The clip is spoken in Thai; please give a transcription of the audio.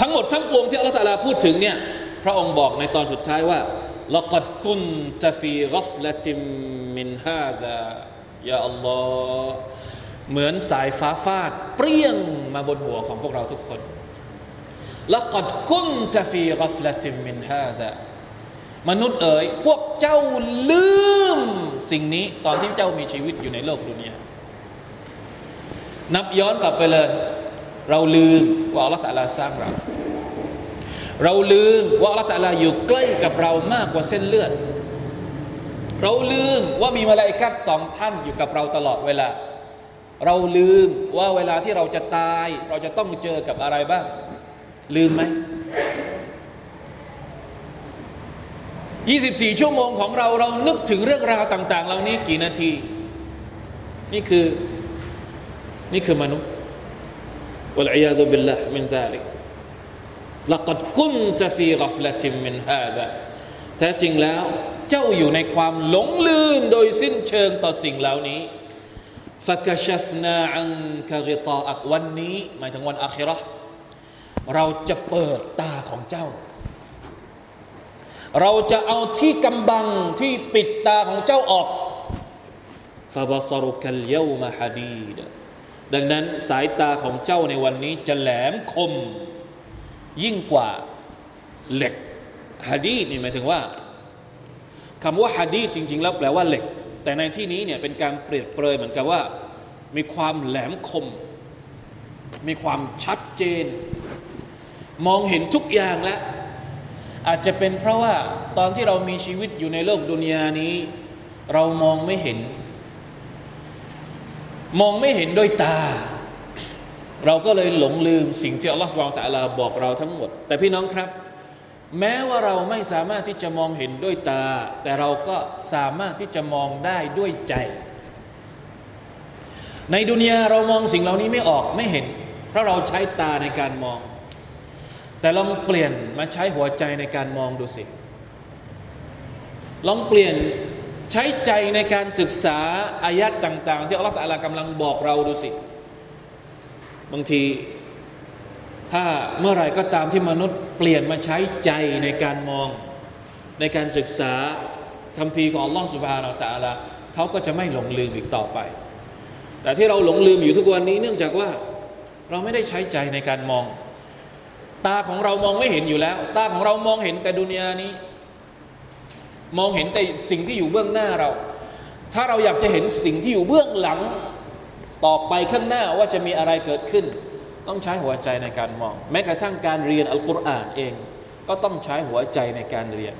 ทั้งหมดทั้งปวงที่อัลลตาลาพูดถึงเนี่ยพระองค์บอกในตอนสุดท้ายว่าลักดกุนตฟีรัฟละติมมินฮาซายาอัลลอฮ์เหมือนสายฟ้าฟาด เปรี้ยงมาบนหัวของพวกเราทุกคนลักดกุนตฟีรัฟละติมมินฮาซามนุษย์เอ๋ยพวกเจ้าลืมสิ่งนี้ตอนที่เจ้ามีชีวิตอยู่ในโลกดุนยานับย้อนกลับไปเลย เราลืมว่าอัลลอฮฺตะลาสร้างเรา เราลืมว่าอัลลอฮฺตะลาอยู่ใกล้กับเรามากกว่าเส้นเลือด เราลืมว่ามีมาลาอิกัดสองท่านอยู่กับเราตลอดเวลา เราลืมว่าเวลาที่เราจะตาย เราจะต้องเจอกับอะไรบ้าง ลืมไหม24 ชั่วโมงของเราเรานึกถึงเรื่องราวต่าง ๆ เหล่านี้กี่นาที นี่คือ นี่คือมนุษย์ วะลัยยาดุบิลละมินซาลิก لقد كنت في غفلة من هذا แท้จริงแล้วเจ้าอยู่ในความหลงลืมโดยสิ้นเชิงต่อสิ่งเหล่านี้ฟะกชฟนาอันกะริตาอักวันนี้ หมายถึงวันอาคิรอเราจะเปิดตาของเจ้า เราจะเอาที่กำบังที่ปิดตาของเจ้าออกฟาบ ดังนั้นสายตาของเจ้าในวันนี้จะแหลมคม ยิ่งกว่าเหล็กฮะดีนี่หมายถึงว่าคำว่าฮะดีจริง ๆ แล้วแปลว่าเหล็ก แต่ในที่นี้เนี่ยเป็นการเปรียบเปรยเหมือนกับว่า มีความแหลมคม มีความชัดเจน มองเห็นทุกอย่างแล้วอาจจะเป็นเพราะว่าตอนที่เรามีชีวิตอยู่ในโลกดุนยานี้ เรามองไม่เห็น มองไม่เห็นด้วยตา เราก็เลยหลงลืมสิ่งที่อัลลอฮฺสุบไบร์ตะลาบอกเราทั้งหมด แต่พี่น้องครับ แม้ว่าเราไม่สามารถที่จะมองเห็นด้วยตา แต่เราก็สามารถที่จะมองได้ด้วยใจ ในดุนยาเรามองสิ่งเหล่านี้ไม่ออกไม่เห็น เพราะเราใช้ตาในการมอง แต่ลองเปลี่ยนมาใช้หัวใจในการมองดูสิลองเปลี่ยน ใช้ใจในการศึกษาอายัดต่าง ๆ ที่อัลลอฮฺกำลังบอกเราดูสิ บางทีถ้าเมื่อไรก็ตามที่มนุษย์เปลี่ยนมาใช้ใจในการมอง ในการศึกษาคำพีของอัลลอฮฺสุบฮานาอัลตะลาเขาก็จะไม่หลงลืมอีกต่อไป แต่ที่เราหลงลืมอยู่ทุกวันนี้เนื่องจากว่าเราไม่ได้ใช้ใจในการมอง ตาของเรามองไม่เห็นอยู่แล้ว ตาของเรามองเห็นแต่ดุนยานี้ มองเห็นแต่สิ่งที่อยู่เบื้องหน้าเรา ถ้าเราอยากจะเห็นสิ่งที่อยู่เบื้องหลัง ต่อไปข้างหน้าว่าจะมีอะไรเกิดขึ้น ต้องใช้หัวใจในการมอง แม้กระทั่งการเรียนอัลกุรอานเอง ก็ต้องใช้หัวใจในการเรียน